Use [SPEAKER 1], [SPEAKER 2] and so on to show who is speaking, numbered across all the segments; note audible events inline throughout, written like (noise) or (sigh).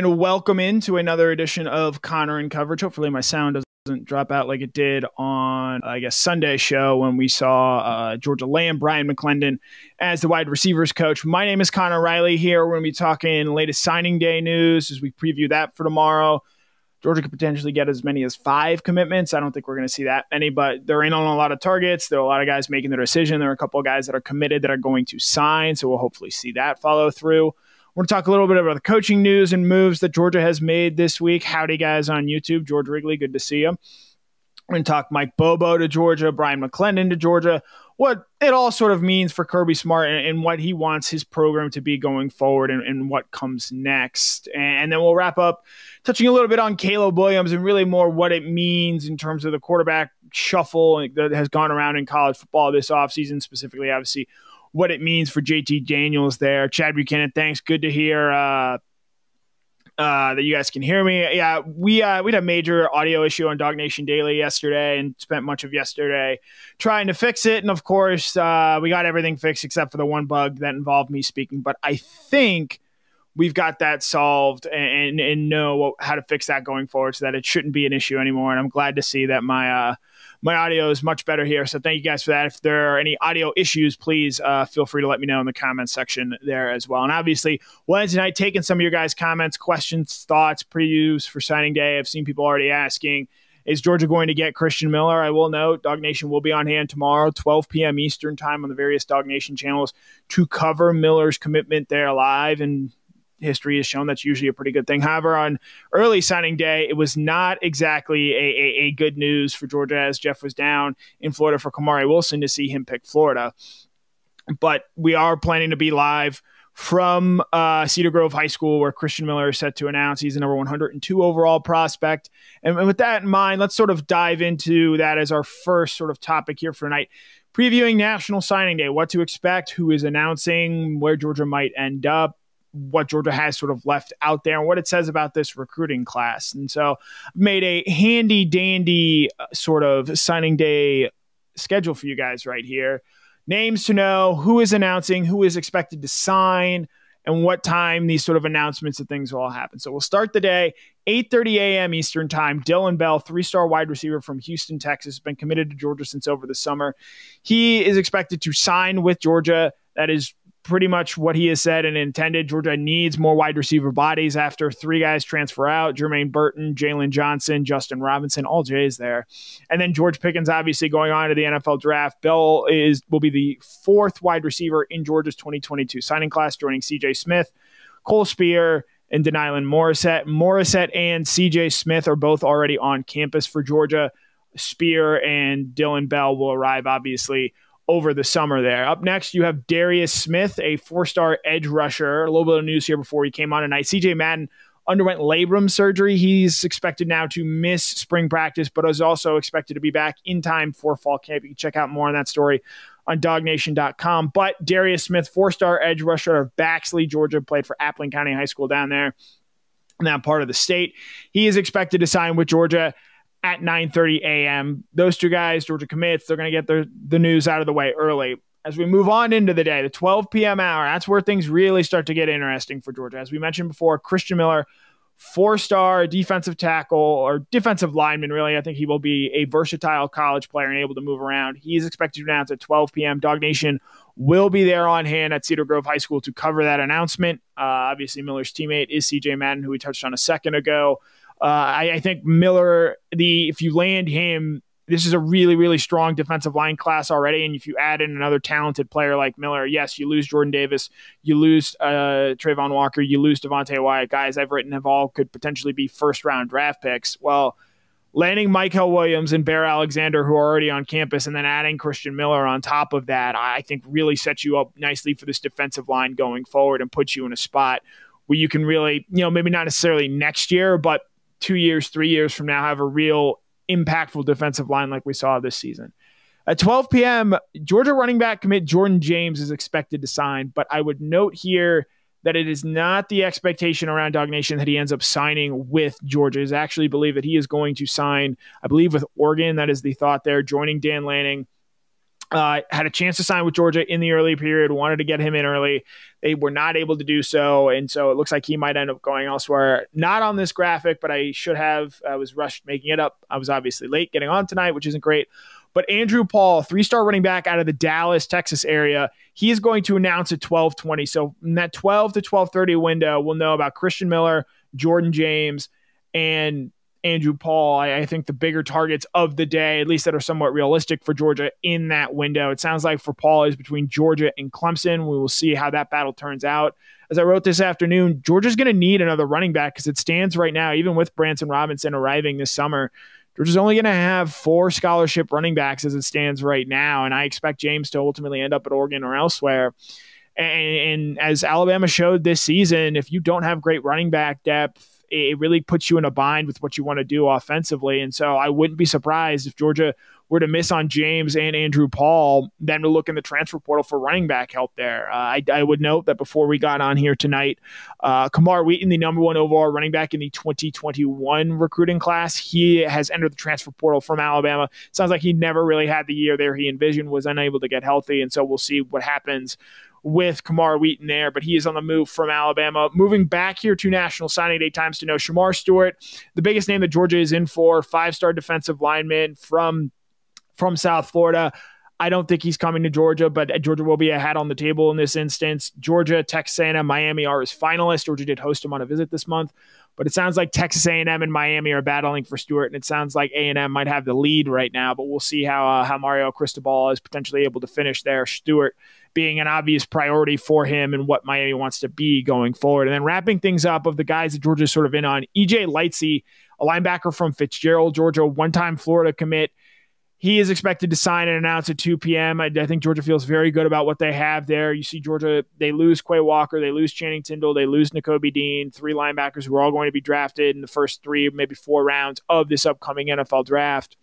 [SPEAKER 1] And welcome into another edition of Connor in Coverage. Hopefully, my sound doesn't drop out like it did on, I guess, Sunday show when we saw uh, Georgia Lamb, Bryan McClendon as the wide receivers coach. My name is Connor Riley here. We're going to be talking latest signing day news as we preview that for tomorrow. Georgia could potentially get as many as five commitments. I don't think we're going to see that many, but they're in on a lot of targets. There are a lot of guys making their decision. There are a couple of guys that are committed that are going to sign, so we'll hopefully see that follow through. We're going to talk a little bit about the coaching news and moves that Georgia has made this week. Howdy, guys, on YouTube. George Wrigley, good to see you. We're going to talk Mike Bobo to Georgia, Bryan McClendon to Georgia, what it all sort of means for Kirby Smart and, and what he wants his program to be going forward and, and, what comes next. And then we'll wrap up touching a little bit on Caleb Williams and really more what it means in terms of the quarterback shuffle that has gone around in college football this offseason, specifically, obviously what it means for JT Daniels there. Chad Buchanan, thanks. Good to hear uh, uh, that you guys can hear me. Yeah, we uh, we had a major audio issue on DawgNation Daily yesterday, and spent much of yesterday trying to fix it. And of course, uh, we got everything fixed except for the one bug that involved me speaking. But I think we've got that solved and, and know how to fix that going forward, so that it shouldn't be an issue anymore. And I'm glad to see that my uh, my audio is much better here. So thank you guys for that. If there are any audio issues, please uh, feel free to let me know in the comments section there as well. And obviously, Wednesday night, taking some of your guys' comments, questions, thoughts, previews for signing day. I've seen people already asking. Is Georgia going to get Christian Miller? I will note DawgNation will be on hand tomorrow, 12 p.m. Eastern time on the various DawgNation channels to cover Miller's commitment there live and history has shown that's usually a pretty good thing. However, on early signing day, it was not exactly a, a, a good news for Georgia as Jeff was down in Florida for Kamari Wilson to see him pick Florida. But we are planning to be live from uh, Cedar Grove High School, where Christian Miller is set to announce he's the number 102 overall prospect. And, and with that in mind, let's sort of dive into that as our first sort of topic here for tonight previewing National Signing Day, what to expect, who is announcing, where Georgia might end up, what Georgia has sort of left out there and what it says about this recruiting class. And so made a handy dandy uh, sort of signing day schedule for you guys right here. Names to know, who is announcing, who is expected to sign, and what time these sort of announcements and things will all happen. So we'll start the day 8:30 a.m. Eastern Time. Dillon Bell, three-star wide receiver from Houston, Texas, has been committed to Georgia since over the summer. He is expected to sign with Georgia. That is pretty much what he has said and intended. Georgia needs more wide receiver bodies after three guys transfer out Jermaine Burton, Jalen Johnson, Justin Robinson, all J's there. And then George Pickens obviously going on to the NFL draft. Bell is will be the fourth wide receiver in Georgia's 2022 signing class, joining CJ Smith, Cole Spear, and De'Nylon Morrissette. Morrissette and CJ Smith are both already on campus for Georgia. Spear and Dillon Bell will arrive obviously over the summer there. Up next, you have Darris Smith, a four star edge rusher. A little bit of news here before he came on tonight. CJ Madden underwent labrum surgery. He's expected now to miss spring practice, but is also expected to be back in time for fall camp. You can check out more on that story on dawgnation.com. But Darris Smith, four star edge rusher of Baxley, Georgia, played for Appling County High School down there in that part of the state. He is expected to sign with Georgia at 9:30 a.m. Those two guys, Georgia commits, they're going to get their, the news out of the way early. As we move on into the day, the 12 p.m. hour, that's where things really start to get interesting for Georgia. As we mentioned before, Christian Miller, four-star defensive tackle or defensive lineman, really. I think he will be a versatile college player and able to move around. He's expected to announce at 12 p.m. DawgNation will be there on hand at Cedar Grove High School to cover that announcement. Uh, obviously, Miller's teammate is C.J. Madden, who we touched on a second ago. Uh, I, I, think Miller, the if you land him, this is a really really strong defensive line class already, and if you add in another talented player like Miller, yes, you lose Jordan Davis, you lose uh, Travon Walker, you lose Devonte Wyatt. Guys I've written have all could potentially be first round draft picks. Well. Landing Mykel Williams and Bear Alexander, who are already on campus, and then adding Christian Miller on top of that, I think really sets you up nicely for this defensive line going forward and puts you in a spot where you can really, you know, maybe not necessarily next year, but two years, three years from now, have a real impactful defensive line like we saw this season. At 12 p.m., Georgia running back commit Jordan James is expected to sign, but I would note here that it is not the expectation around DawgNation that he ends up signing with Georgia. Is actually believe that he is going to sign, I believe, with Oregon. That is the thought there, joining Dan Lanning Uh, had a chance to sign with Georgia in the early period, wanted to get him in early. They were not able to do so. And so it looks like he might end up going elsewhere. Not on this graphic, but I should have. I was rushed making it up. I was obviously late getting on tonight, which isn't great. But Andrew Paul, three star running back out of the Dallas, Texas area, he is going to announce at 1220. So in that 12 to 1230 window, we'll know about Christian Miller, Jordan James, and Andrew Paul, I, I, think the bigger targets of the day, at least that are somewhat realistic for Georgia in that window. It sounds like for Paul is between Georgia and Clemson. We will see how that battle turns out. As I wrote this afternoon, Georgia's going to need another running back because it stands right now, even with Branson Robinson arriving this summer. Georgia's only going to have four scholarship running backs as it stands right now, and I expect James to ultimately end up at Oregon or elsewhere. And, and as Alabama showed this season, if you don't have great running back depth, it really puts you in a bind with what you want to do offensively. And so I wouldn't be surprised if Georgia were to miss on James and Andrew Paul, then to look in the transfer portal for running back help there. Uh, I, I, would note that before we got on here tonight, uh, Camar Wheaton, the number one overall running back in the 2021 recruiting class, he has entered the transfer portal from Alabama. Sounds like he never really had the year there he envisioned, was unable to get healthy. And so we'll see what happens with Camar Wheaton there, but he is on the move from Alabama. Moving back here to National Signing Day times to know Shemar Stewart, the biggest name that Georgia is in for, five star defensive lineman from from South Florida. I don't think he's coming to Georgia, but Georgia will be a hat on the table in this instance. Georgia, Texas A&M, Miami are his finalists. Georgia did host him on a visit this month, but it sounds like Texas A&M and Miami are battling for Stewart, and it sounds like A&M might have the lead right now. But we'll see how uh, how Mario Cristobal is potentially able to finish there. Stewart being an obvious priority for him and what Miami wants to be going forward. And then wrapping things up of the guys that Georgia's sort of in on, EJ Lightsey, a linebacker from Fitzgerald, Georgia, one time Florida commit. He is expected to sign and announce at 2 p.m. I, I, think Georgia feels very good about what they have there. You see Georgia, they lose Quay Walker, they lose Channing Tindall, they lose Nakobe Dean, three linebackers who are all going to be drafted in the first three, maybe four rounds of this upcoming NFL draft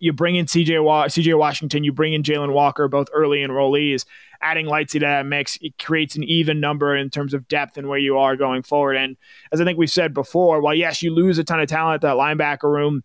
[SPEAKER 1] you bring in CJ Wa- CJ Washington, you bring in Jalen Walker, both early enrollees. Adding Lightsey to that mix, it creates an even number in terms of depth and where you are going forward. And as I think we've said before, while yes, you lose a ton of talent at that linebacker room,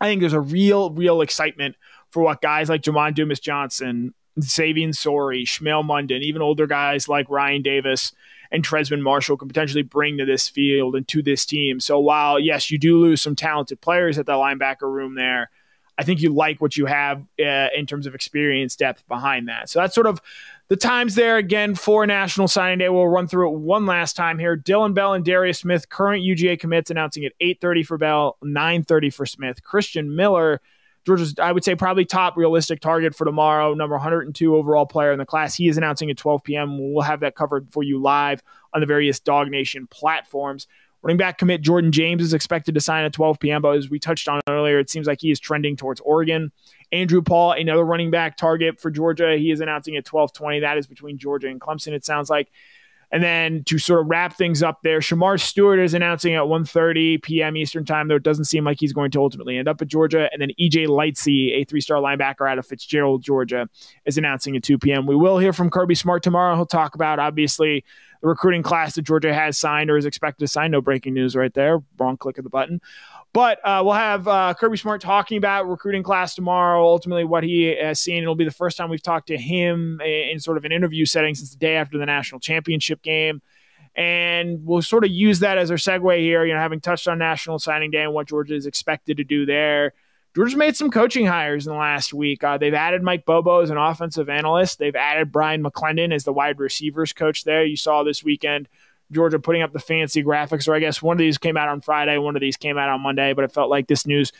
[SPEAKER 1] I think there's a real, real excitement for what guys like Jamon Dumas Johnson, Xavier Sorey, Smael Mondon, even older guys like Ryan Davis and Trezmen Marshall can potentially bring to this field and to this team. So while yes, you do lose some talented players at the linebacker room there I think you like what you have uh, in terms of experience depth behind that. So that's sort of the times there again for National Signing Day. We'll run through it one last time here. Dillon Bell and Darris Smith, current UGA commits, announcing at 8:30 for Bell, 9:30 for Smith. Christian Miller, Georgia's, I would say, probably top realistic target for tomorrow, number 102 overall player in the class. He is announcing at 12 p.m. We'll have that covered for you live on the various DawgNation platforms. Running back commit Jordan James is expected to sign at 12 p.m., but as we touched on earlier, it seems like he is trending towards Oregon. Andrew Paul, another running back target for Georgia, he is announcing at 12:20. That is between Georgia and Clemson. It sounds like. And then to sort of wrap things up there, Shemar Stewart is announcing at 1.30 p.m. Eastern time, though it doesn't seem like he's going to ultimately end up at Georgia. And then EJ Lightsey, a three-star linebacker out of Fitzgerald, Georgia, is announcing at 2 p.m. We will hear from Kirby Smart tomorrow. He'll talk about, obviously, the recruiting class that Georgia has signed or is expected to sign. No breaking news right there. Wrong click of the button. But uh, we'll have uh, Kirby Smart talking about recruiting class tomorrow, ultimately what he has seen. It'll be the first time we've talked to him in sort of an interview setting since the day after the national championship game. And we'll sort of use that as our segue here, you know, having touched on National Signing Day and what Georgia is expected to do there. Georgia's made some coaching hires in the last week. Uh, they've added Mike Bobo as an offensive analyst. They've added Bryan McClendon as the wide receivers coach there. You saw this weekend Georgia putting up the fancy graphics, or I guess one of these came out on Friday, one of these came out on Monday, but it felt like this news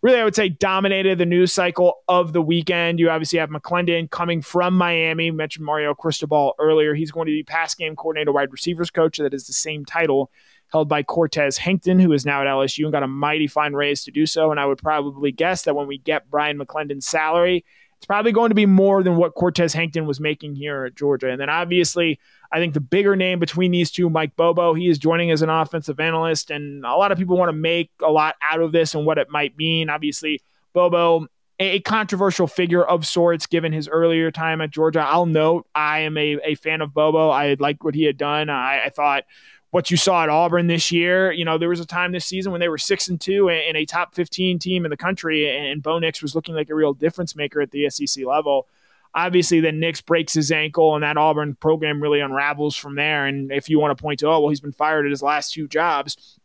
[SPEAKER 1] really, I would say, dominated the news cycle of the weekend. You obviously have McClendon coming from Miami. You mentioned Mario Cristobal earlier. He's going to be pass game coordinator, wide receivers coach. That is the same title held by Cortez Hankton, who is now at LSU and got a mighty fine raise to do so. And I would probably guess that when we get Bryan McClendon's salary, it's probably going to be more than what Cortez Hankton was making here at Georgia. And then obviously, I think the bigger name between these two, Mike Bobo, he is joining as an offensive analyst. And a lot of people want to make a lot out of this and what it might mean. Obviously, Bobo, a controversial figure of sorts given his earlier time at Georgia. I'll note I am a, a fan of Bobo. I liked what he had done. I, I thought what you saw at Auburn this year. You know, there was a time this season when they were six and two and a top 15 team in the country, and Bo Nix was looking like a real difference maker at the SEC level. Obviously, then Nix breaks his ankle, and that Auburn program really unravels from there. And if you want to point to, oh, well, he's been fired at his last two jobs.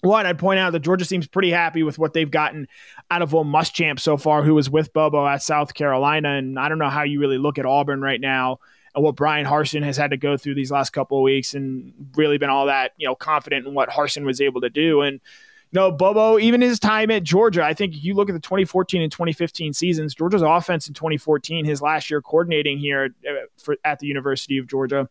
[SPEAKER 1] One, I'd point out that Georgia seems pretty happy with what they've gotten out of Will Muschamp so far, who was with Bobo at South Carolina. And I don't know how you really look at Auburn right now and what Bryan Harsin has had to go through these last couple of weeks and really been all that, you know, confident in what Harsin was able to do. And, know, Bobo, even his time at Georgia, I think you look at the 2014 and 2015 seasons, Georgia's offense in 2014, his last year coordinating here uh, for, at the University of Georgia,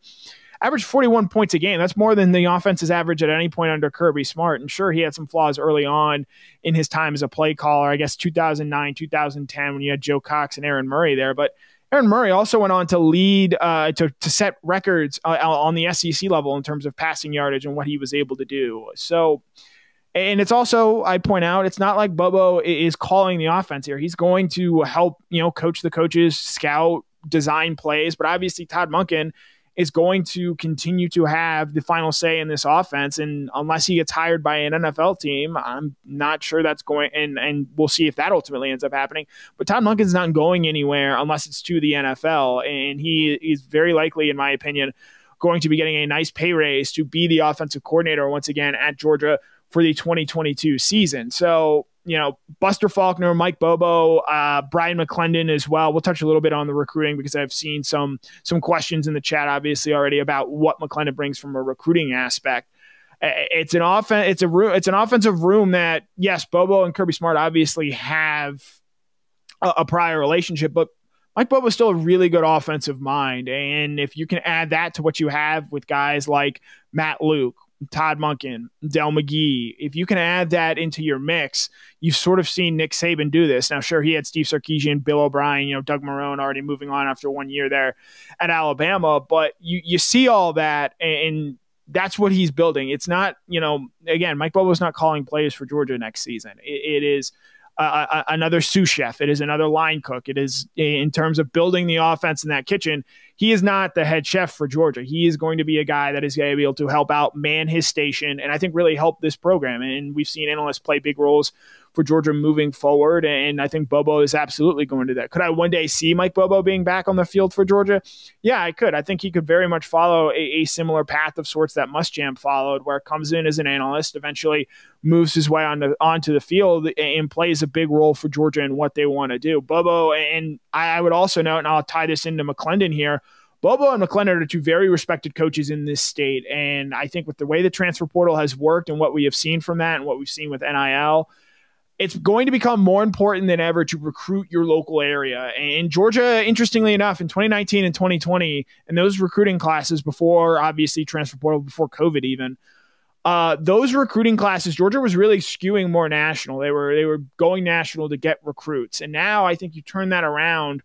[SPEAKER 1] averaged 41 points a game. That's more than the offense's average at any point under Kirby Smart. And sure, he had some flaws early on in his time as a play caller, I guess 2009, 2010, when you had Joe Cox and Aaron Murray there. But Aaron Murray also went on to lead uh, to to set records uh, on the SEC level in terms of passing yardage and what he was able to do. So, and it's also I point out it's not like Bobo is calling the offense here. He's going to help you know coach the coaches, scout, design plays, but obviously Todd Monken is going to continue to have the final say in this offense. And unless he gets hired by an NFL team, I'm not sure that's going. And and we'll see if that ultimately ends up happening. But Todd Monken's not going anywhere unless it's to the NFL, and he is very likely, in my opinion, going to be getting a nice pay raise to be the offensive coordinator once again at Georgia for the 2022 season. So you know, Buster Faulkner, Mike Bobo, uh, Bryan McClendon as well. We'll touch a little bit on the recruiting because I've seen some some questions in the chat, obviously already about what McClendon brings from a recruiting aspect. It's an offense. It's a room. It's an offensive room that yes, Bobo and Kirby Smart obviously have a, a prior relationship, but Mike Bobo is still a really good offensive mind, and if you can add that to what you have with guys like Matt Luke, Todd Monken, Dell McGee. If you can add that into your mix, you've sort of seen Nick Saban do this. Now, sure, he had Steve Sarkisian, Bill O'Brien, you know, Doug Marrone already moving on after one year there at Alabama, but you you see all that and that's what he's building. It's not, you know, again, Mike Bobo's not calling plays for Georgia next season. it, it is uh, another sous chef. It is another line cook. It is in terms of building the offense in that kitchen. He is not the head chef for Georgia. He is going to be a guy that is going to be able to help out man his station and I think really help this program. And we've seen analysts play big roles for Georgia moving forward. And I think Bobo is absolutely going to that. Could I one day see Mike Bobo being back on the field for Georgia? Yeah, I could. I think he could very much follow a, a similar path of sorts that Muschamp followed, where it comes in as an analyst, eventually moves his way on the, onto the field and plays a big role for Georgia in what they want to do. Bobo, and I would also note, and I'll tie this into McClendon here. Bobo and McClendon are two very respected coaches in this state. And I think with the way the transfer portal has worked and what we have seen from that and what we've seen with NIL, it's going to become more important than ever to recruit your local area. And Georgia, interestingly enough, in 2019 and 2020, and those recruiting classes before obviously transfer portal, before COVID even, uh, those recruiting classes, Georgia was really skewing more national. They were they were going national to get recruits, and now I think you turn that around.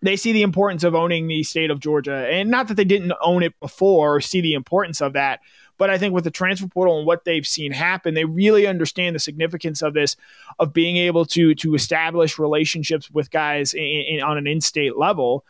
[SPEAKER 1] They see the importance of owning the state of Georgia, and not that they didn't own it before or see the importance of that, but I think with the transfer portal and what they've seen happen, they really understand the significance of this, of being able to to establish relationships with guys in, in, on an in-state level.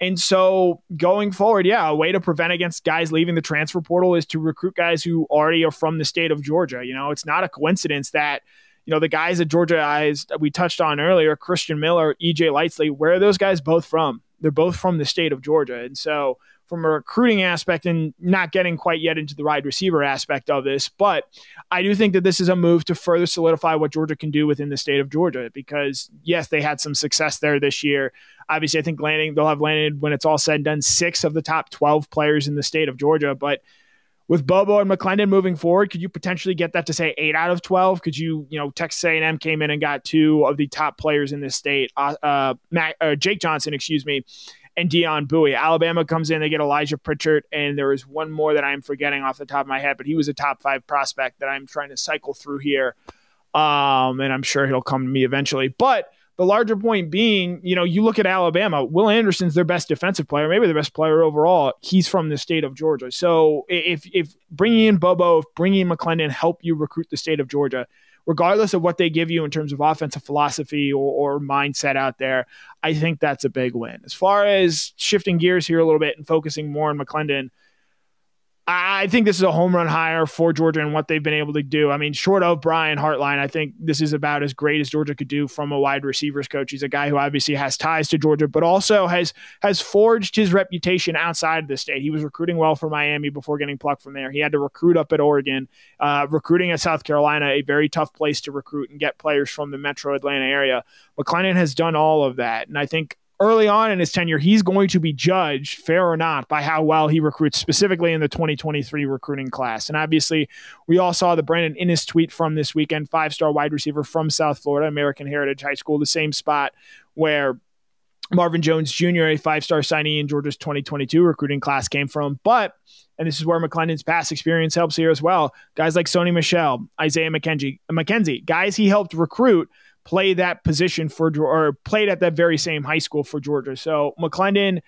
[SPEAKER 1] And so going forward, yeah, a way to prevent against guys leaving the transfer portal is to recruit guys who already are from the state of Georgia. You know, it's not a coincidence that you know the guys at Georgia eyes we touched on earlier, Christian Miller, EJ Lightsey, where are those guys both from? They're both from the state of Georgia, and so from a recruiting aspect and not getting quite yet into the wide receiver aspect of this. But I do think that this is a move to further solidify what Georgia can do within the state of Georgia because, yes, they had some success there this year. Obviously, I think landing, they'll have landed when it's all said and done six of the top 12 players in the state of Georgia. But with Bobo and McClendon moving forward, could you potentially get that to say eight out of twelve? Could you, you know, Texas A&M came in and got two of the top players in this state, uh, uh, Mac, uh, Jake Johnson, excuse me, and Deyon Bouie. Alabama comes in, they get Elijah Pritchett, and there is one more that I'm forgetting off the top of my head, but he was a top five prospect that I'm trying to cycle through here. Um, and I'm sure he'll come to me eventually. But the larger point being, you know, you look at Alabama, Will Anderson's their best defensive player, maybe the best player overall. He's from the state of Georgia. So if if bringing in Bobo, if bringing in McClendon help you recruit the state of Georgia, regardless of what they give you in terms of offensive philosophy or, or mindset out there, I think that's a big win. As far as shifting gears here a little bit and focusing more on McClendon, I think this is a home run hire for Georgia and what they've been able to do. I mean, short of Brian Hartline, I think this is about as great as Georgia could do from a wide receivers coach. He's a guy who obviously has ties to Georgia, but also has has forged his reputation outside of the state. He was recruiting well for Miami before getting plucked from there. He had to recruit up at Oregon, uh, recruiting at South Carolina, a very tough place to recruit and get players from the Metro Atlanta area. McClendon has done all of that, and I think early on in his tenure, he's going to be judged, fair or not, by how well he recruits, specifically in the 2023 recruiting class. And obviously, we all saw the Brandon Inniss tweet from this weekend, five star wide receiver from South Florida, American Heritage High School, the same spot where Marvin Jones Jr., a five star signee in Georgia's 2022 recruiting class, came from. But, and this is where McClendon's past experience helps here as well, guys like Sony Michel, Isaiah McKenzie, McKenzie, guys he helped recruit play that position for or played at that very same high school for Georgia. So McClendon,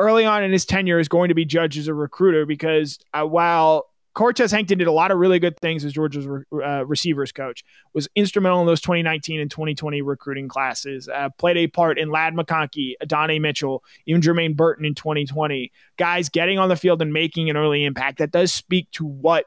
[SPEAKER 1] early on in his tenure, is going to be judged as a recruiter because uh, while Cortez Hankton did a lot of really good things as Georgia's uh, receivers coach. Was instrumental in those 2019 and 2020 recruiting classes. Uh, played a part in Ladd McConkey, Adonai Mitchell, even Jermaine Burton in 2020. Guys getting on the field and making an early impact. That does speak to what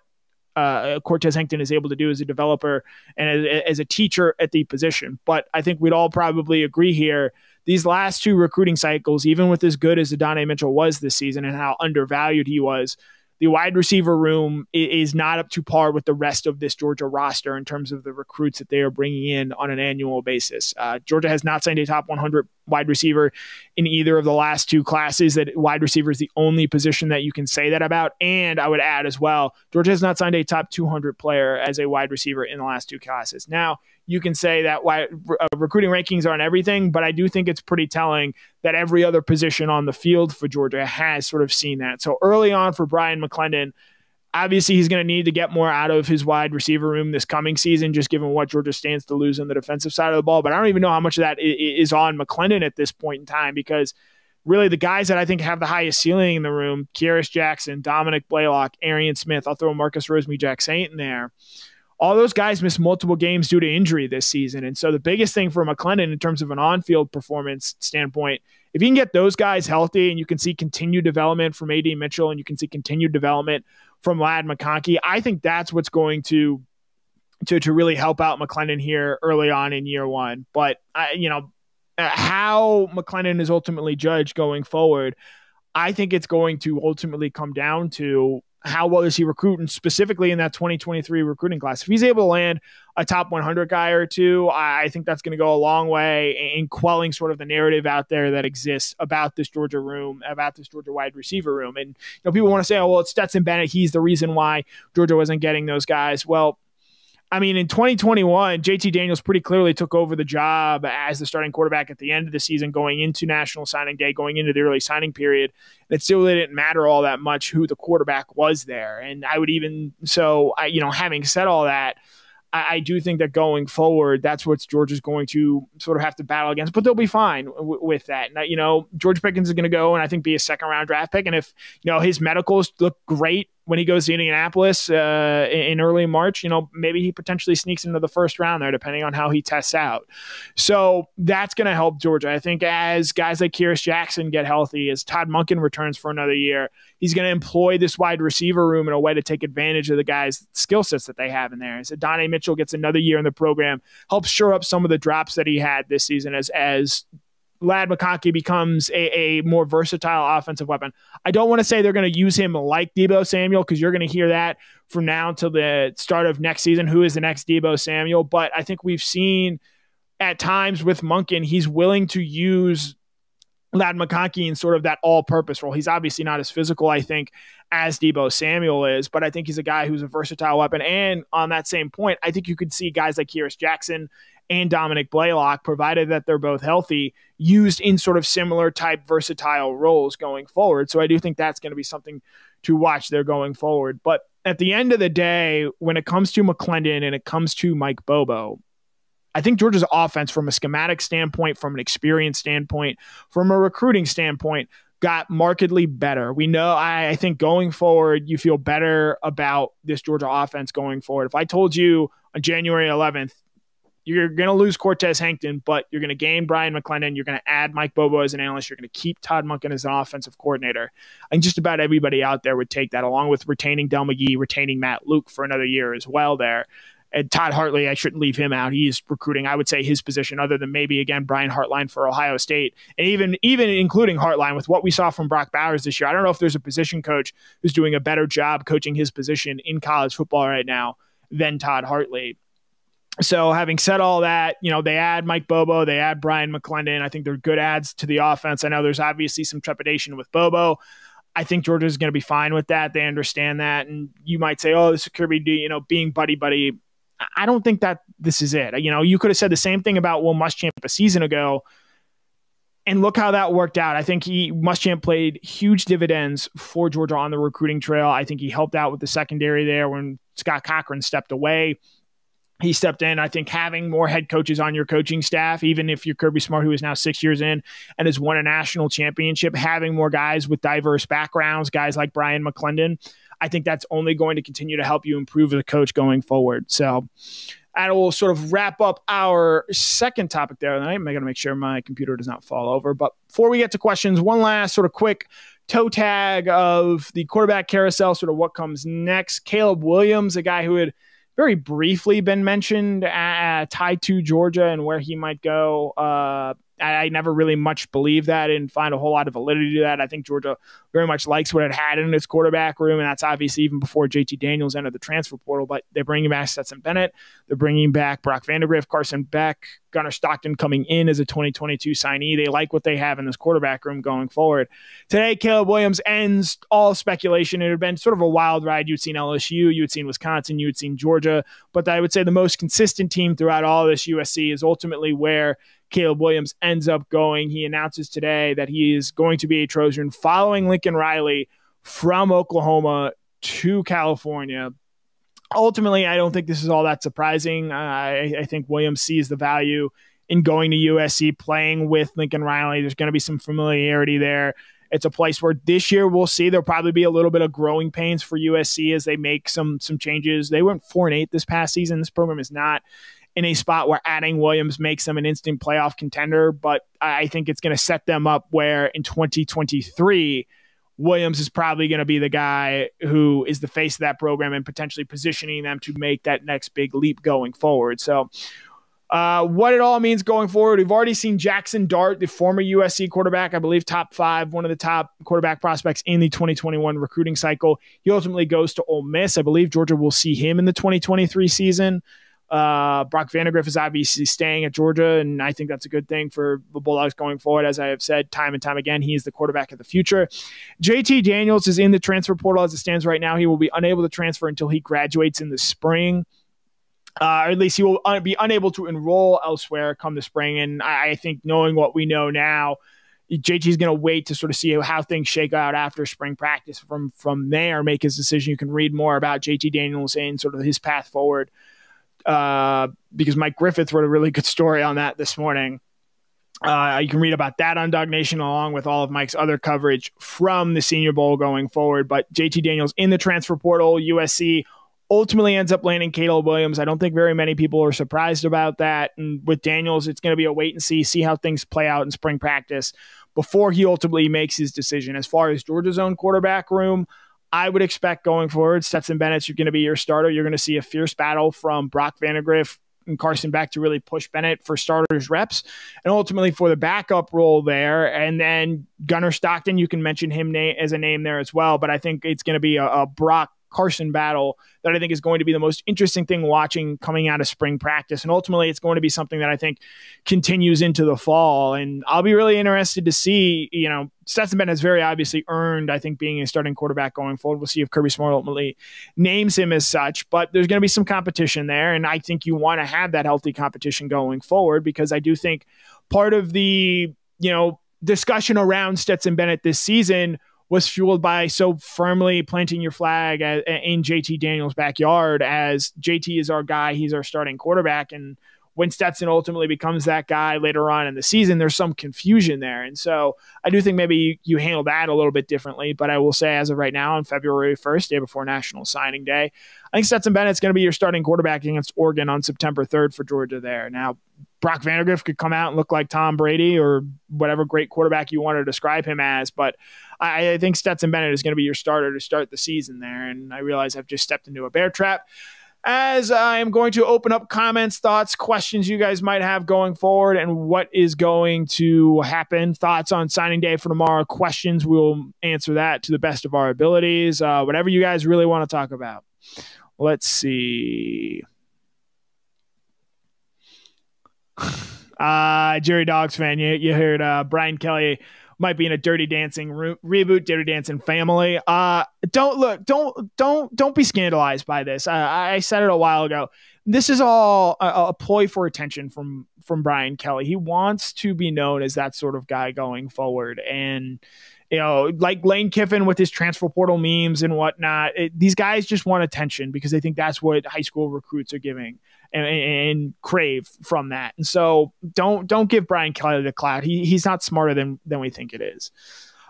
[SPEAKER 1] uh, Cortez Hankton is able to do as a developer and as, as, a teacher at the position. But I think we'd all probably agree here. These last two recruiting cycles, even with as good as Adonai Mitchell was this season and how undervalued he was, the wide receiver room is not up to par with the rest of this Georgia roster in terms of the recruits that they are bringing in on an annual basis. Uh, Georgia has not signed a top 100 wide receiver in either of the last two classes. That wide receiver is the only position that you can say that about. And I would add as well, Georgia has not signed a top 200 player as a wide receiver in the last two classes. Now, you can say that why uh, recruiting rankings aren't everything, but I do think it's pretty telling that every other position on the field for Georgia has sort of seen that. So early on for Bryan McClendon, obviously he's going to need to get more out of his wide receiver room this coming season, just given what Georgia stands to lose on the defensive side of the ball. But I don't even know how much of that is on McClendon at this point in time because really the guys that I think have the highest ceiling in the room, Kearis Jackson, Dominick Blaylock, Arian Smith, I'll throw Marcus Rosemy-Jacksaint in there all those guys missed multiple games due to injury this season. And so the biggest thing for McClendon in terms of an on-field performance standpoint, if you can get those guys healthy and you can see continued development from AD Mitchell and you can see continued development from Ladd McConkey, I think that's what's going to to to really help out McClendon here early on in year one. But I, you know, how McClendon is ultimately judged going forward, I think it's going to ultimately come down to how well is he recruiting specifically in that 2023 recruiting class? If he's able to land a top 100 guy or two, I think that's going to go a long way in quelling sort of the narrative out there that exists about this Georgia room, about this Georgia wide receiver room. And you know, people want to say, "Oh, well, it's Stetson Bennett. He's the reason why Georgia wasn't getting those guys." Well, I mean, in 2021, JT Daniels pretty clearly took over the job as the starting quarterback at the end of the season, going into National Signing Day, going into the early signing period. It still didn't matter all that much who the quarterback was there. And I would even, so, I, you know, having said all that, I, I, do think that going forward, that's what Georgia's going to sort of have to battle against, but they'll be fine w- with that. You know, George Pickens is going to go and I think be a second round draft pick. And if, you know, his medicals look great when he goes to Indianapolis uh, in early March, you know, maybe he potentially sneaks into the first round there, depending on how he tests out. So that's going to help Georgia. I think as guys like Kearis Jackson get healthy, as Todd Monken returns for another year, he's going to employ this wide receiver room in a way to take advantage of the guys' skill sets that they have in there. As Donnie Mitchell gets another year in the program, helps shore up some of the drops that he had this season as as Ladd McConkey becomes a, a, more versatile offensive weapon. I don't want to say they're going to use him like Deebo Samuel because you're going to hear that from now until the start of next season. Who is the next Deebo Samuel? But I think we've seen at times with Monken, he's willing to use Ladd McConkey in sort of that all-purpose role. He's obviously not as physical, I think, as Deebo Samuel is, but I think he's a guy who's a versatile weapon. And on that same point, I think you could see guys like Kearis Jackson and Dominick Blaylock, provided that they're both healthy, used in sort of similar type versatile roles going forward. So I do think that's going to be something to watch there going forward. But at the end of the day, when it comes to McClendon and it comes to Mike Bobo, I think Georgia's offense, from a schematic standpoint, from an experience standpoint, from a recruiting standpoint, got markedly better. We know, I, I, think going forward, you feel better about this Georgia offense going forward. If I told you on January 11th You're going to lose Cortez Hankton, but you're going to gain Bryan McClendon. You're going to add Mike Bobo as an analyst. You're going to keep Todd Monken as an offensive coordinator. Think just about everybody out there would take that, along with retaining Dell McGee, retaining Matt Luke for another year as well there. And Todd Hartley, I shouldn't leave him out. He's recruiting, I would say, his position, other than maybe again Brian Hartline for Ohio State, and even even including Hartline with what we saw from Brock Bowers this year. I don't know if there's a position coach who's doing a better job coaching his position in college football right now than Todd Hartley. So, having said all that, you know, they add Mike Bobo, they add Bryan McClendon. I think they're good adds to the offense. I know there's obviously some trepidation with Bobo. I think Georgia's going to be fine with that. They understand that. And you might say, oh, this could be, you know, being buddy buddy. I don't think that this is it. You know, you could have said the same thing about Will Muschamp a season ago. And look how that worked out. I think he Muschamp played huge dividends for Georgia on the recruiting trail. I think he helped out with the secondary there when Scott Cochran stepped away he stepped in. I think having more head coaches on your coaching staff, even if you're Kirby Smart, who is now six years in and has won a national championship, having more guys with diverse backgrounds, guys like Bryan McClendon, I think that's only going to continue to help you improve as a coach going forward. So that will sort of wrap up our second topic there. I'm going to make sure my computer does not fall over. But before we get to questions, one last sort of quick toe tag of the quarterback carousel, sort of what comes next. Caleb Williams, a guy who had – very briefly been mentioned uh, tied to Georgia and where he might go. Uh, I, never really much believed that and find a whole lot of validity to that. I think Georgia very much likes what it had in its quarterback room, and that's obviously even before JT Daniels entered the transfer portal. But they're bringing back Stetson Bennett, they're bringing back Brock Vandagriff, Carson Beck, Gunnar Stockton coming in as a 2022 signee. They like what they have in this quarterback room going forward. Today, Caleb Williams ends all speculation. It had been sort of a wild ride. You'd seen LSU, you'd seen Wisconsin, you'd seen Georgia, but I would say the most consistent team throughout all this USC is ultimately where Caleb Williams ends up going. He announces today that he is going to be a Trojan following Lincoln Riley from Oklahoma to California. Ultimately, I don't think this is all that surprising. Uh, I, I think Williams sees the value in going to USC, playing with Lincoln Riley. There's going to be some familiarity there. It's a place where this year we'll see there'll probably be a little bit of growing pains for USC as they make some some changes. They went four and eight this past season. This program is not in a spot where adding Williams makes them an instant playoff contender. But I think it's going to set them up where in 2023, Williams is probably going to be the guy who is the face of that program and potentially positioning them to make that next big leap going forward. So, uh, what it all means going forward, we've already seen Jackson Dart, the former USC quarterback, I believe top five, one of the top quarterback prospects in the 2021 recruiting cycle. He ultimately goes to Ole Miss. I believe Georgia will see him in the 2023 season. Uh, Brock Vandagriff is obviously staying at Georgia, and I think that's a good thing for the Bulldogs going forward. As I have said time and time again, he is the quarterback of the future. JT Daniels is in the transfer portal as it stands right now. He will be unable to transfer until he graduates in the spring. Uh, or at least he will be unable to enroll elsewhere come the spring. And I, I think knowing what we know now, JT is going to wait to sort of see how things shake out after spring practice. From from there, make his decision. You can read more about JT Daniels and sort of his path forward uh, because Mike Griffith wrote a really good story on that this morning. Uh, you can read about that on DawgNation along with all of Mike's other coverage from the Senior Bowl going forward. But JT Daniels in the transfer portal, USC ultimately ends up landing Caleb Williams. I don't think very many people are surprised about that. And with Daniels, it's going to be a wait and see, see how things play out in spring practice before he ultimately makes his decision. As far as Georgia's own quarterback room, I would expect going forward, Stetson Bennett's going to be your starter. You're going to see a fierce battle from Brock Vandagriff and Carson Beck to really push Bennett for starters reps and ultimately for the backup role there. And then Gunnar Stockton, you can mention him na- as a name there as well. But I think it's going to be a, a Brock Carson battle that I think is going to be the most interesting thing watching coming out of spring practice. And ultimately, it's going to be something that I think continues into the fall. And I'll be really interested to see, you know, Stetson Bennett has very obviously earned, I think, being a starting quarterback going forward. We'll see if Kirby Smart ultimately names him as such, but there's going to be some competition there. And I think you want to have that healthy competition going forward because I do think part of the, you know, discussion around Stetson Bennett this season was fueled by so firmly planting your flag in JT Daniels' backyard as JT is our guy, he's our starting quarterback, and when Stetson ultimately becomes that guy later on in the season, there's some confusion there. And so I do think maybe you, you handle that a little bit differently. But I will say, as of right now, on February 1st, day before National Signing Day, I think Stetson Bennett's going to be your starting quarterback against Oregon on September 3rd for Georgia there. Now, Brock Vandagriff could come out and look like Tom Brady or whatever great quarterback you want to describe him as, but I, I think Stetson Bennett is going to be your starter to start the season there. And I realize I've just stepped into a bear trap as I am going to open up comments, thoughts, questions you guys might have going forward and what is going to happen. Thoughts on signing day for tomorrow, questions, we'll answer that to the best of our abilities. Uh, whatever you guys really want to talk about. Let's see. (sighs) Uh, Jerry Dogs fan, you, you heard uh, Brian Kelly might be in a Dirty Dancing re- reboot, Dirty Dancing family. Uh, don't look, don't, don't, don't be scandalized by this. Uh, I said it a while ago. This is all a, a, ploy for attention from from Brian Kelly. He wants to be known as that sort of guy going forward, and you know, like Lane Kiffin with his transfer portal memes and whatnot. It, these guys just want attention because they think that's what high school recruits are giving and, and, crave from that. And so don't don't give Brian Kelly the cloud. He he's not smarter than than we think it is.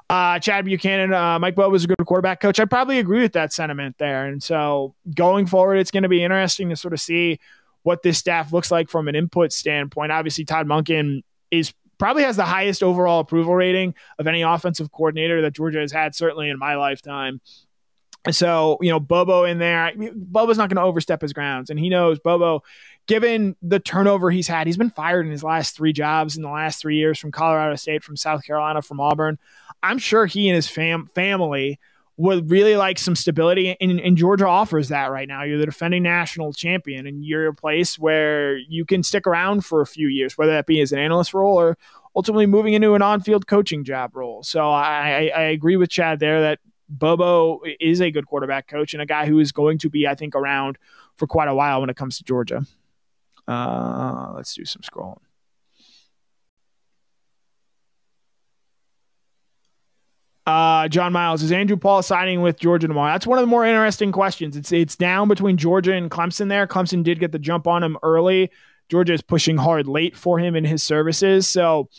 [SPEAKER 1] Uh, Chad Buchanan, uh, Mike Bobo was a good quarterback coach. I probably agree with that sentiment there. And so going forward, it's going to be interesting to sort of see what this staff looks like from an input standpoint. Obviously, Todd Monken is probably has the highest overall approval rating of any offensive coordinator that Georgia has had, certainly in my lifetime. So, you know, Bobo in there, Bobo's not going to overstep his grounds. And he knows Bobo, given the turnover he's had, he's been fired in his last three jobs in the last three years from Colorado State, from South Carolina, from Auburn. I'm sure he and his fam- family would really like some stability. And, and, Georgia offers that right now. You're the defending national champion, and you're a place where you can stick around for a few years, whether that be as an analyst role or ultimately moving into an on field coaching job role. So I, I agree with Chad there that Bobo is a good quarterback coach and a guy who is going to be, I think, around for quite a while when it comes to Georgia. Uh, let's do some scrolling. Uh, John Miles is Andrew Paul signing with Georgia tomorrow. That's one of the more interesting questions. It's it's down between Georgia and Clemson. There, Clemson did get the jump on him early. Georgia is pushing hard late for him in his services. So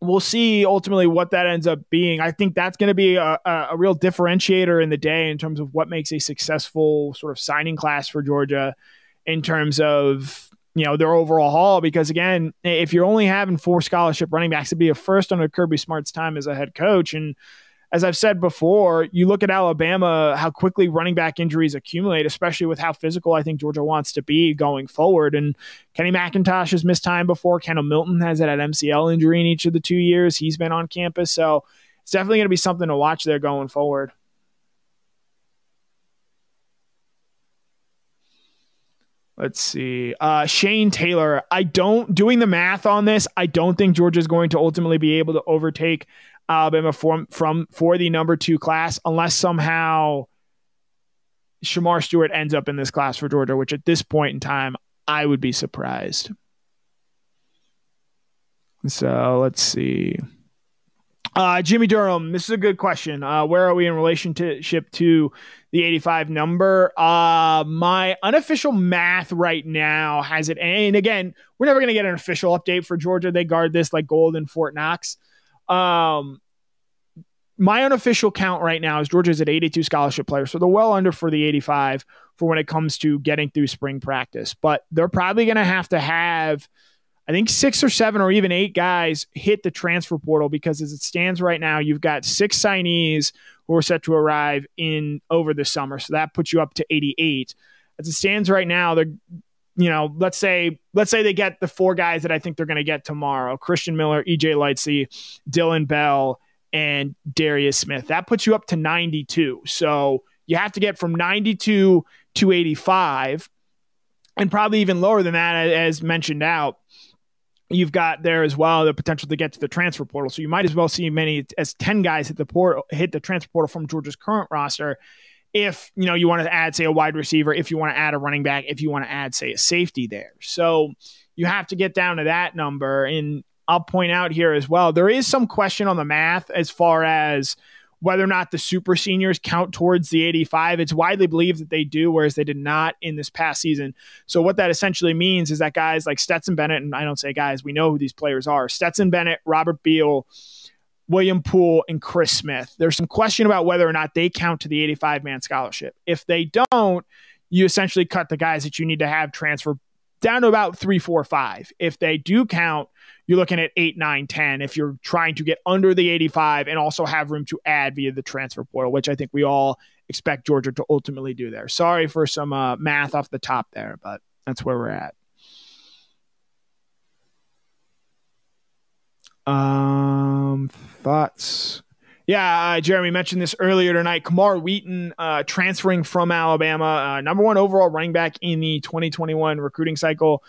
[SPEAKER 1] we'll see ultimately what that ends up being. I think that's going to be a, a, real differentiator in the day in terms of what makes a successful sort of signing class for Georgia in terms of you know their overall haul. Because again, if you're only having four scholarship running backs, it'd be a first under Kirby Smart's time as a head coach and as I've said before, you look at Alabama, how quickly running back injuries accumulate, especially with how physical I think Georgia wants to be going forward. And Kenny McIntosh has missed time before. Kendall Milton has had an MCL injury in each of the two years he's been on campus. So it's definitely going to be something to watch there going forward. Let's see. Uh, Shane Taylor. I don't doing the math on this. I don't think Georgia is going to ultimately be able to overtake Alabama from from for the number two class, unless somehow Shemar Stewart ends up in this class for Georgia, which at this point in time, I would be surprised. So let's see. Uh, Jimmy Durham, this is a good question. Uh, where are we in relationship to the 85 number? Uh, my unofficial math right now has it, and again, we're never going to get an official update for Georgia. They guard this like gold in Fort Knox. Um, my unofficial count right now is Georgia's at 82 scholarship players, so they're well under for the 85 for when it comes to getting through spring practice. But they're probably going to have to have, I think, six or seven or even eight guys hit the transfer portal because as it stands right now, you've got six signees who are set to arrive in over the summer, so that puts you up to 88. As it stands right now, they're you know, let's say let's say they get the four guys that I think they're going to get tomorrow: Christian Miller, EJ Lightsey, Dillon Bell, and Darris Smith. That puts you up to 92. So you have to get from 92 to 85, and probably even lower than that, as mentioned out. You've got there as well the potential to get to the transfer portal. So you might as well see many as 10 guys hit the portal, hit the transfer portal from Georgia's current roster if you know you want to add say a wide receiver if you want to add a running back if you want to add say a safety there so you have to get down to that number and i'll point out here as well there is some question on the math as far as whether or not the super seniors count towards the 85. It's widely believed that they do, whereas they did not in this past season. So what that essentially means is that guys like Stetson Bennett, and I don't say guys, we know who these players are: Stetson Bennett, Robert Beal. William Poole and Chris Smith. There's some question about whether or not they count to the 85 man scholarship. If they don't, you essentially cut the guys that you need to have transfer down to about three, four, five. If they do count, you're looking at eight, nine, 10 if you're trying to get under the 85 and also have room to add via the transfer portal, which I think we all expect Georgia to ultimately do there. Sorry for some uh, math off the top there, but that's where we're at. Um, thoughts. Yeah, uh, Jeremy mentioned this earlier tonight. Camar Wheaton uh, transferring from Alabama, uh, number one overall running back in the 2021 recruiting cycle.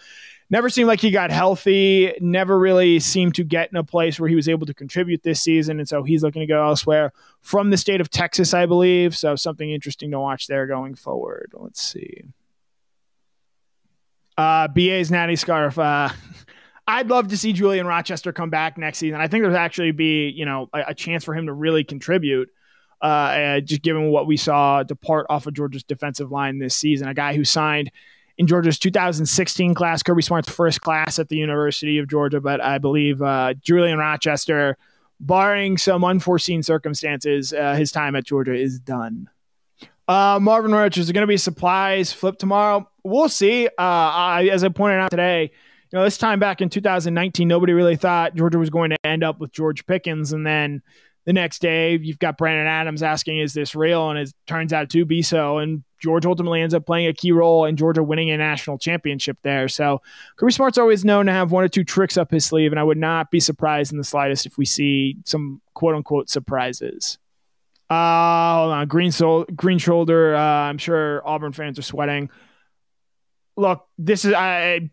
[SPEAKER 1] Never seemed like he got healthy. Never really seemed to get in a place where he was able to contribute this season, and so he's looking to go elsewhere from the state of Texas, I believe. So something interesting to watch there going forward. Let's see. Uh, BA's Natty Scarf. (laughs) I'd love to see Julian Rochester come back next season. I think there's actually be you know a, a chance for him to really contribute. Uh, just given what we saw depart off of Georgia's defensive line this season, a guy who signed in Georgia's 2016 class, Kirby Smart's first class at the University of Georgia, but I believe uh, Julian Rochester, barring some unforeseen circumstances, uh, his time at Georgia is done. Uh, Marvin Roach, is going to be supplies flip tomorrow? We'll see. Uh, I, as I pointed out today, you know, this time back in 2019, nobody really thought Georgia was going to end up with George Pickens. And then the next day, you've got Brandon Adams asking, is this real? And it turns out to be so. And George ultimately ends up playing a key role in Georgia winning a national championship there. So Kirby Smart's always known to have one or two tricks up his sleeve. And I would not be surprised in the slightest if we see some quote unquote surprises. Uh, hold on. Green, sol- green shoulder. Uh, I'm sure Auburn fans are sweating. Look, this is I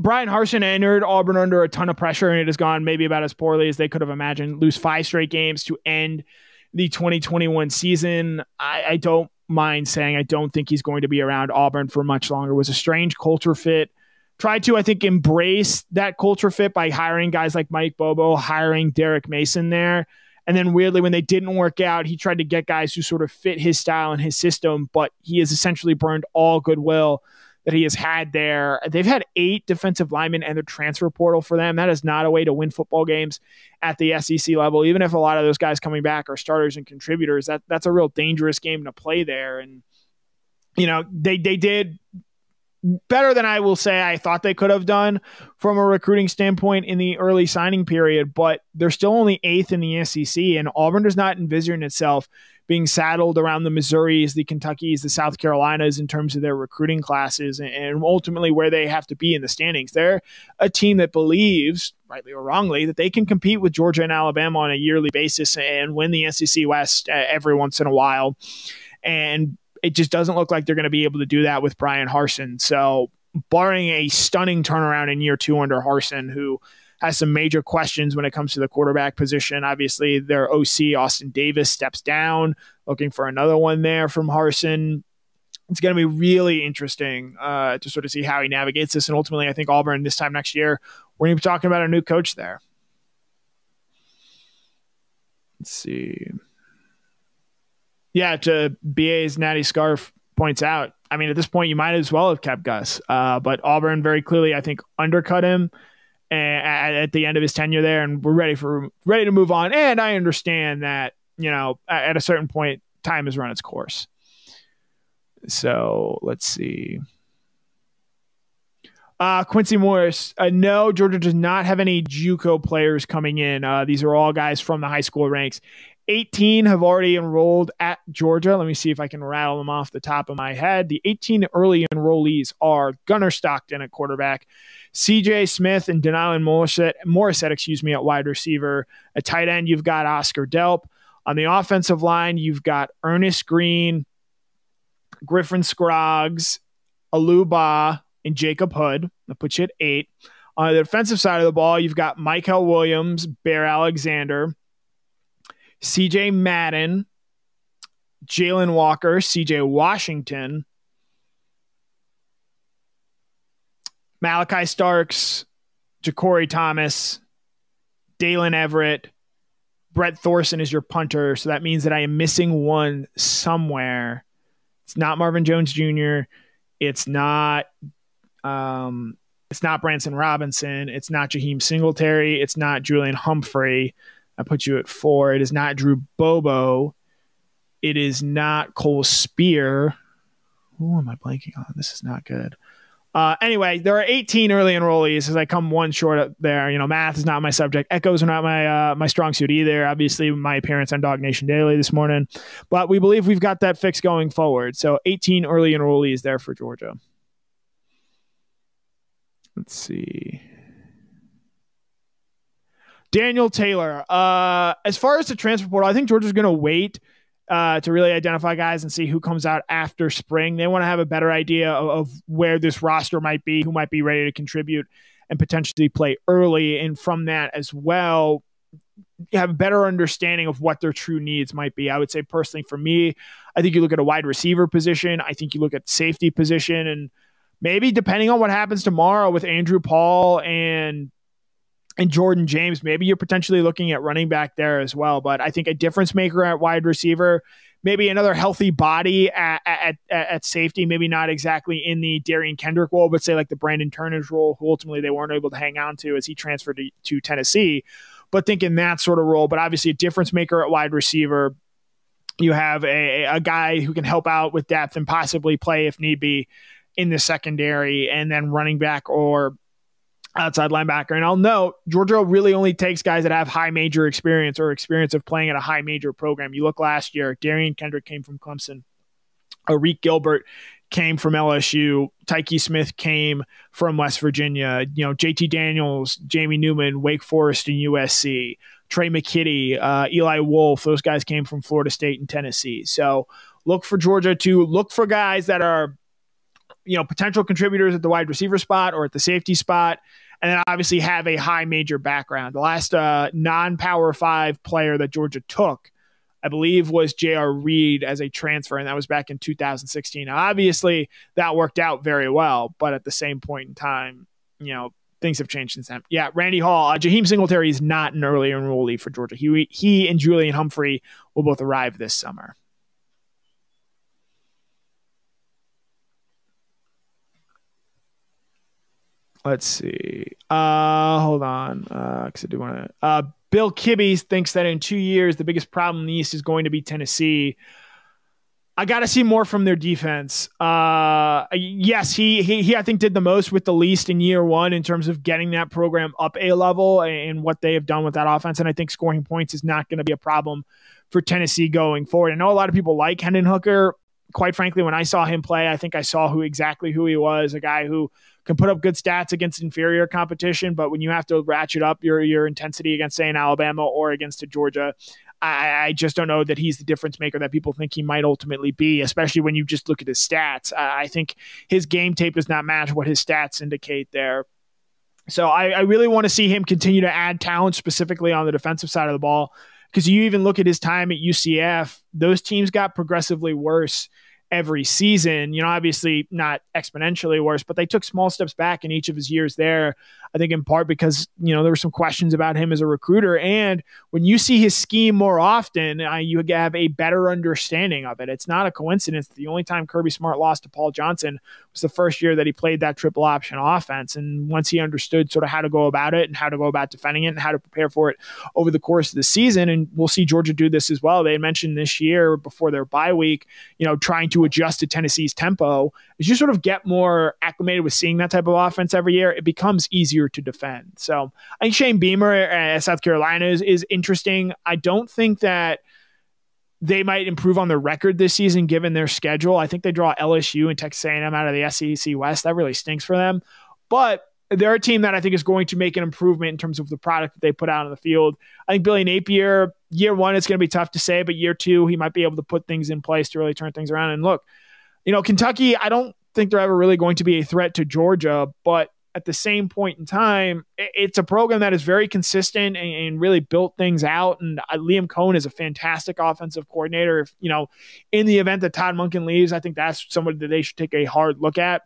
[SPEAKER 1] Bryan Harsin entered Auburn under a ton of pressure, and it has gone maybe about as poorly as they could have imagined. Lose five straight games to end the 2021 season. I, I don't mind saying I don't think he's going to be around Auburn for much longer. It was a strange culture fit. Tried to, I think, embrace that culture fit by hiring guys like Mike Bobo, hiring Derek Mason there. And then weirdly, when they didn't work out, he tried to get guys who sort of fit his style and his system, but he has essentially burned all goodwill that he has had there. They've had eight defensive linemen and the transfer portal for them. That is not a way to win football games at the SEC level. Even if a lot of those guys coming back are starters and contributors, that that's a real dangerous game to play there. And you know, they they did better than I will say I thought they could have done from a recruiting standpoint in the early signing period, but they're still only eighth in the SEC, and Auburn does not envision itself being saddled around the Missouris, the Kentuckys, the South Carolinas in terms of their recruiting classes and ultimately where they have to be in the standings. They're a team that believes, rightly or wrongly, that they can compete with Georgia and Alabama on a yearly basis and win the SEC West uh, every once in a while. And it just doesn't look like they're going to be able to do that with Bryan Harsin. So, barring a stunning turnaround in year two under Harsin, who has some major questions when it comes to the quarterback position. Obviously, their OC, Austin Davis, steps down, looking for another one there from Harsin. It's going to be really interesting uh, to sort of see how he navigates this. And ultimately, I think Auburn this time next year, we're going to be talking about a new coach there. Let's see. Yeah, to BA's Natty Scarf points out, I mean, at this point, you might as well have kept Gus. Uh, but Auburn very clearly, I think, undercut him at, at the end of his tenure there, and we're ready for ready to move on. And I understand that you know at a certain point, time has run its course. So let's see. Uh, Quincy Morris. Uh, no, Georgia does not have any JUCO players coming in. Uh, these are all guys from the high school ranks. 18 have already enrolled at Georgia. Let me see if I can rattle them off the top of my head. The 18 early enrollees are Gunnar Stockton at quarterback, CJ Smith and De'Nylon Morrissette, Morrissette, excuse me, at wide receiver. At tight end, you've got Oscar Delp. On the offensive line, you've got Earnest Greene, Griffin Scroggs, Aliou Bah, and Jacob Hood. That puts you at eight. On the defensive side of the ball, you've got Mykel Williams, Bear Alexander, CJ Madden, Jalon Walker, CJ Washington, Malachi Starks, JaCorey Thomas, Daylen Everett, Brett Thorson is your punter. So that means that I am missing one somewhere. It's not Marvin Jones Jr. It's not um, it's not Branson Robinson. It's not Jaheim Singletary. It's not Julian Humphrey. I put you at four. It is not Drew Bobo. It is not Cole Spear. Who am I blanking on? This is not good. Uh, anyway, there are 18 early enrollees as I come one short there. You know, math is not my subject. Echoes are not my uh, my strong suit either. Obviously, my appearance on DawgNation Daily this morning, but we believe we've got that fix going forward. So 18 early enrollees there for Georgia. Let's see. Daniel Taylor. Uh, as far as the transfer portal, I think Georgia's going to wait uh, to really identify guys and see who comes out after spring. They want to have a better idea of, of, where this roster might be, who might be ready to contribute and potentially play early. And from that as well, have a better understanding of what their true needs might be. I would say personally for me, I think you look at a wide receiver position. I think you look at safety position and maybe depending on what happens tomorrow with Andrew Paul and and Jordan James, maybe you're potentially looking at running back there as well. But I think a difference maker at wide receiver, maybe another healthy body at, at, at safety, maybe not exactly in the Derion Kendrick role, but say like the Brandon Turner's role, who ultimately they weren't able to hang on to as he transferred to, to Tennessee. But think in that sort of role, but obviously a difference maker at wide receiver. You have a, a guy who can help out with depth and possibly play if need be in the secondary, and then running back or outside linebacker. And I'll note Georgia really only takes guys that have high major experience or experience of playing at a high major program. You look last year, Derion Kendrick came from Clemson. Arik Gilbert came from LSU. Tykee Smith came from West Virginia. You know, JT Daniels, Jamie Newman, Wake Forest and USC. Tre' McKitty, uh, Eli Wolf, those guys came from Florida State and Tennessee. So look for Georgia to look for guys that are you know, potential contributors at the wide receiver spot or at the safety spot, and then obviously have a high major background. The last uh, non Power Five player that Georgia took, I believe, was J.R. Reed as a transfer, and that was back in 2016. Now, obviously, that worked out very well, but at the same point in time, you know, things have changed since then. Yeah, Randy Hall, uh, Jaheim Singletary is not an early enrollee for Georgia. He he and Julian Humphrey will both arrive this summer. Let's see. Uh, hold on. Uh, cause I do want to. Uh, Bill Kibbe thinks that in two years, the biggest problem in the East is going to be Tennessee. I got to see more from their defense. Uh, yes, he, he he I think did the most with the least in year one in terms of getting that program up a level and what they have done with that offense. And I think scoring points is not going to be a problem for Tennessee going forward. I know a lot of people like Hendon Hooker. Quite frankly, when I saw him play, I think I saw who exactly who he was. A guy who can put up good stats against inferior competition, but when you have to ratchet up your your intensity against say an Alabama or against a Georgia, I, I, just don't know that he's the difference maker that people think he might ultimately be, especially when you just look at his stats. I, I think his game tape does not match what his stats indicate there. So I, I really want to see him continue to add talent specifically on the defensive side of the ball. Because you even look at his time at UCF, those teams got progressively worse every season. You know, obviously not exponentially worse, but they took small steps back in each of his years there. I think in part because, you know, there were some questions about him as a recruiter. And when you see his scheme more often, uh, you have a better understanding of it. It's not a coincidence. The only time Kirby Smart lost to Paul Johnson was the first year that he played that triple option offense. And once he understood sort of how to go about it and how to go about defending it and how to prepare for it over the course of the season, and we'll see Georgia do this as well. They mentioned this year before their bye week, you know, trying to adjust to Tennessee's tempo. As you sort of get more acclimated with seeing that type of offense every year, it becomes easier easier to defend. So I think Shane Beamer at South Carolina is, is interesting. I don't think that they might improve on their record this season given their schedule. I think they draw LSU and Texas A&M out of the SEC West. That really stinks for them. But they're a team that I think is going to make an improvement in terms of the product that they put out on the field. I think Billy Napier, year one, it's going to be tough to say, but year two, he might be able to put things in place to really turn things around. And look, you know, Kentucky, I don't think they're ever really going to be a threat to Georgia, but at the same point in time, it's a program that is very consistent and, and really built things out. And uh, Liam Coen is a fantastic offensive coordinator. If you know, in the event that Todd Monken leaves, I think that's somebody that they should take a hard look at.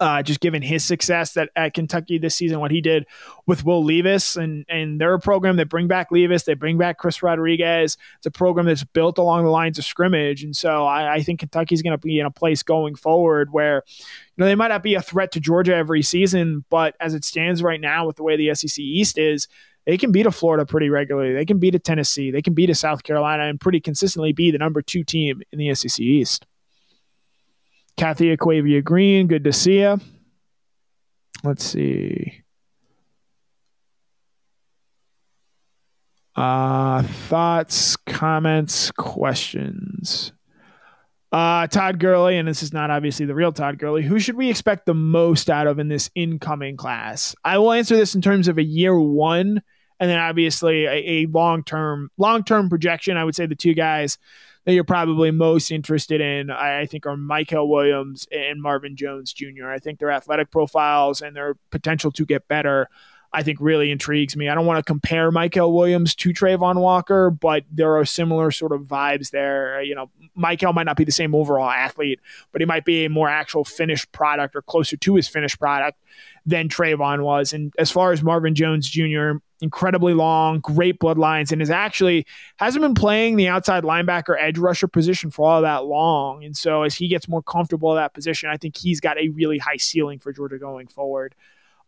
[SPEAKER 1] Uh, just given his success that at Kentucky this season, what he did with Will Levis, and and they're a program that bring back Levis, they bring back Chris Rodriguez. It's a program that's built along the lines of scrimmage, and so I, I think Kentucky's going to be in a place going forward where, you know, they might not be a threat to Georgia every season, but as it stands right now, with the way the SEC East is, they can beat a Florida pretty regularly. They can beat a Tennessee. They can beat a South Carolina and pretty consistently be the number two team in the SEC East. Kathy Aquavia Green, good to see you. Let's see. Uh, thoughts, comments, questions. Uh, Todd Gurley, and this is not obviously the real Todd Gurley. Who should we expect the most out of in this incoming class? I will answer this in terms of a year one, and then obviously a, a long term long term projection. I would say the two guys that you're probably most interested in, I, I think, are Mykel Williams and Marvin Jones Jr. I think their athletic profiles and their potential to get better. I think really intrigues me. I don't want to compare Mykel Williams to Travon Walker, but there are similar sort of vibes there. You know, Mykel might not be the same overall athlete, but he might be a more actual finished product or closer to his finished product than Travon was. And as far as Marvin Jones Jr., incredibly long, great bloodlines, and is actually hasn't been playing the outside linebacker edge rusher position for all that long. And so as he gets more comfortable at that position, I think he's got a really high ceiling for Georgia going forward.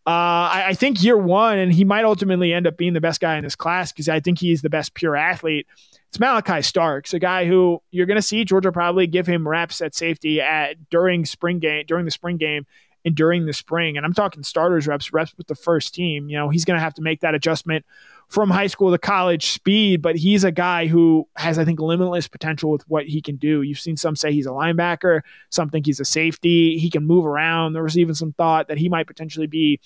[SPEAKER 1] Uh, I, I, think year one, and he might ultimately end up being the best guy in this class because I think he's the best pure athlete. It's Malachi Starks, a guy who you're going to see Georgia probably give him reps at safety at during spring game during the spring game and during the spring. And I'm talking starters reps, reps with the first team. You know, he's going to have to make that adjustment from high school to college speed, but he's a guy who has, I think, limitless potential with what he can do. You've seen some say he's a linebacker, some think he's a safety. He can move around. There was even some thought that he might potentially be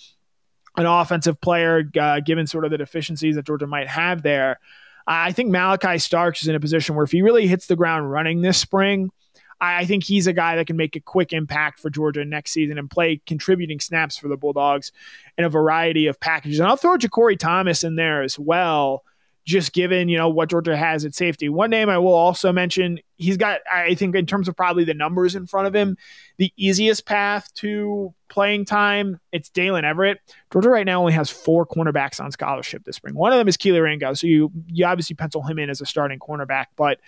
[SPEAKER 1] an offensive player, uh, given sort of the deficiencies that Georgia might have there. I think Malachi Starks is in a position where if he really hits the ground running this spring, I think he's a guy that can make a quick impact for Georgia next season and play contributing snaps for the Bulldogs in a variety of packages. And I'll throw JaCorey Thomas in there as well, just given, you know, what Georgia has at safety. One name I will also mention, he's got, I think, in terms of probably the numbers in front of him, the easiest path to playing time, it's Daylen Everett. Georgia right now only has four cornerbacks on scholarship this spring. One of them is Kelee Ringo. So you, you obviously pencil him in as a starting cornerback, but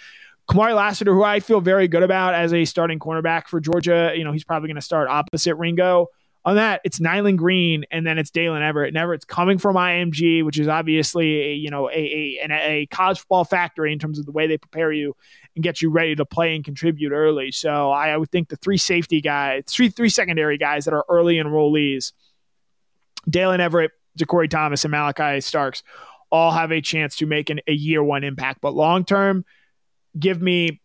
[SPEAKER 1] Kamari Lassiter, who I feel very good about as a starting cornerback for Georgia, you know, he's probably going to start opposite Ringo. On that, it's Nyland Green, and then it's Daylen Everett. And Everett's coming from IMG, which is obviously a, you know a, a, a college football factory in terms of the way they prepare you and get you ready to play and contribute early. So I, I would think the three safety guys, three three secondary guys that are early enrollees, Daylen Everett, JaCorey Thomas, and Malachi Starks, all have a chance to make an, a year one impact. But long term, give me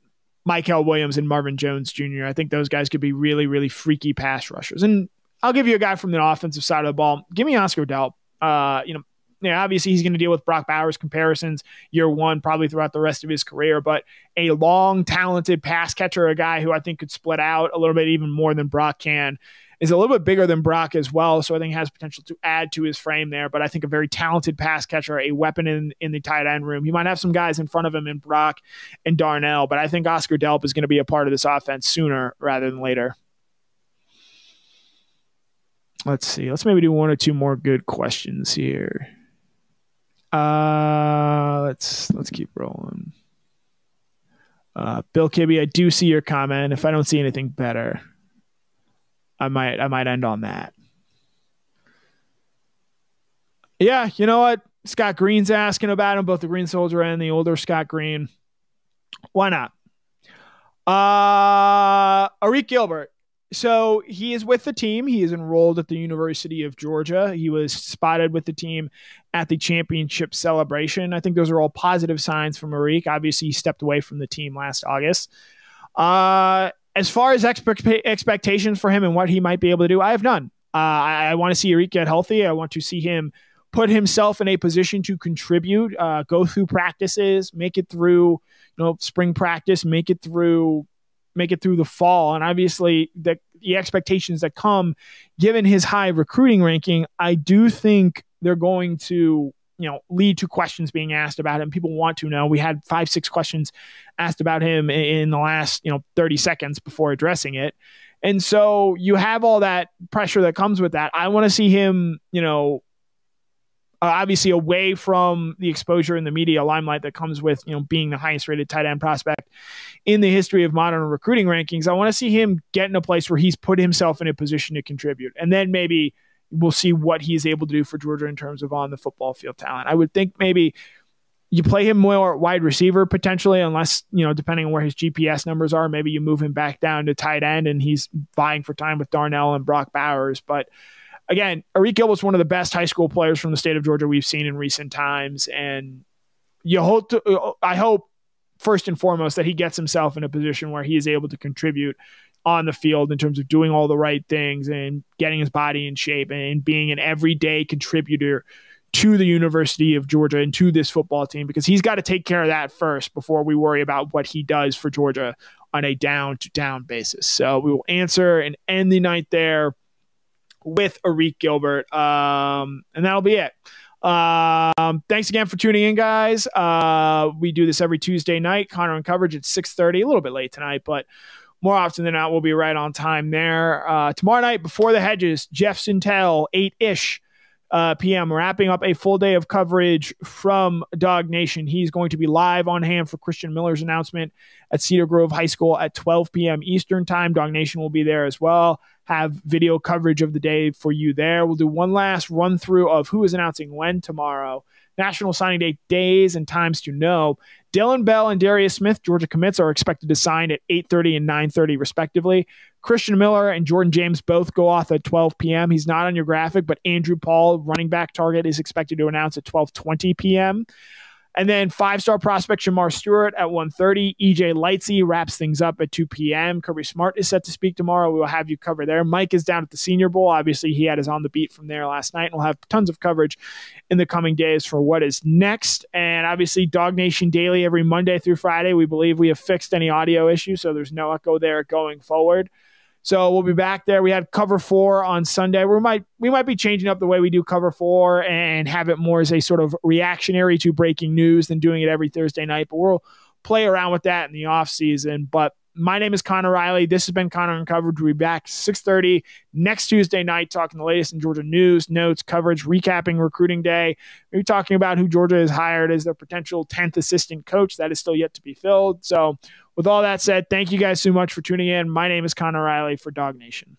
[SPEAKER 1] Mykel Williams and Marvin Jones Jr. I think those guys could be really, really freaky pass rushers. And I'll give you a guy from the offensive side of the ball. Give me Oscar Delp. Uh, you know, yeah, obviously he's going to deal with Brock Bowers comparisons year one, probably throughout the rest of his career, but a long, talented pass catcher, a guy who I think could split out a little bit even more than Brock can is a little bit bigger than Brock as well, so I think has potential to add to his frame there. But I think a very talented pass catcher, a weapon in in the tight end room. He might have some guys in front of him in Brock and Darnell, but I think Oscar Delp is going to be a part of this offense sooner rather than later. Let's see. Let's maybe do one or two more good questions here. Uh, let's let's keep rolling. Uh, Bill Kibbe, I do see your comment. If I don't see anything better. I might I might end on that. Yeah, you know what? Scott Green's asking about him, both the Green Soldier and the older Scott Green. Why not? Uh Arik Gilbert. So he is with the team. He is enrolled at the University of Georgia. He was spotted with the team at the championship celebration. I think those are all positive signs from Arik. Obviously, he stepped away from the team last August. Uh, as far as expect- expectations for him and what he might be able to do, I have none. Uh, I, I want to see Arik get healthy. I want to see him put himself in a position to contribute, uh, go through practices, make it through, you know, spring practice, make it through, make it through the fall, and obviously the the expectations that come, given his high recruiting ranking, I do think they're going to, you know lead to questions being asked about him. People want to know. We had five, six questions asked about him in the last you know 30 seconds before addressing it. And so you have all that pressure that comes with that. I want to see him, you know, uh, obviously away from the exposure in the media limelight that comes with you know being the highest rated tight end prospect in the history of modern recruiting rankings. I want to see him get in a place where he's put himself in a position to contribute, and then maybe we'll see what he's able to do for Georgia in terms of on the football field talent. I would think maybe you play him more wide receiver potentially, unless, you know, depending on where his GPS numbers are, maybe you move him back down to tight end and he's vying for time with Darnell and Brock Bowers. But again, Arik Gilbert's one of the best high school players from the state of Georgia we've seen in recent times. And you hope to, I hope first and foremost that he gets himself in a position where he is able to contribute on the field in terms of doing all the right things and getting his body in shape and being an everyday contributor to the University of Georgia and to this football team because he's got to take care of that first before we worry about what he does for Georgia on a down to down basis. So we will answer and end the night there with Arik Gilbert. Um, and that'll be it. Um, thanks again for tuning in, guys. Uh, we do this every Tuesday night. Connor in Coverage at 6:30, a little bit late tonight, but more often than not, we'll be right on time there. Uh, tomorrow night, before the hedges, Jeff Sentell, 8 ish uh, p.m., wrapping up a full day of coverage from DawgNation. He's going to be live on hand for Christian Miller's announcement at Cedar Grove High School at 12 p.m. Eastern Time. DawgNation will be there as well have video coverage of the day for you there. We'll do one last run through of who is announcing when tomorrow. National signing day days and times to know. Dillon Bell and Darris Smith, Georgia commits, are expected to sign at 8:30 and 9:30 respectively. Christian Miller and Jordan James both go off at 12 p.m. He's not on your graphic, but Andrew Paul, running back target, is expected to announce at 12:20 p.m. And then five star prospect Shemar Stewart at 1.30. EJ Lightsey wraps things up at 2 p.m. Kirby Smart is set to speak tomorrow. We will have you cover there. Mike is down at the Senior Bowl. Obviously, he had his on the beat from there last night. And we'll have tons of coverage in the coming days for what is next. And obviously, DawgNation Daily every Monday through Friday. We believe we have fixed any audio issues, so there's no echo there going forward. So we'll be back there. We had cover four on Sunday. We might we might be changing up the way we do cover four and have it more as a sort of reactionary to breaking news than doing it every Thursday night. But we'll play around with that in the off season. But my name is Connor Riley. This has been Connor in Coverage. We'll be back 6.30 next Tuesday night talking the latest in Georgia news, notes, coverage, recapping recruiting day. We're talking about who Georgia has hired as their potential 10th assistant coach. That is still yet to be filled. So with all that said, thank you guys so much for tuning in. My name is Connor Riley for DawgNation.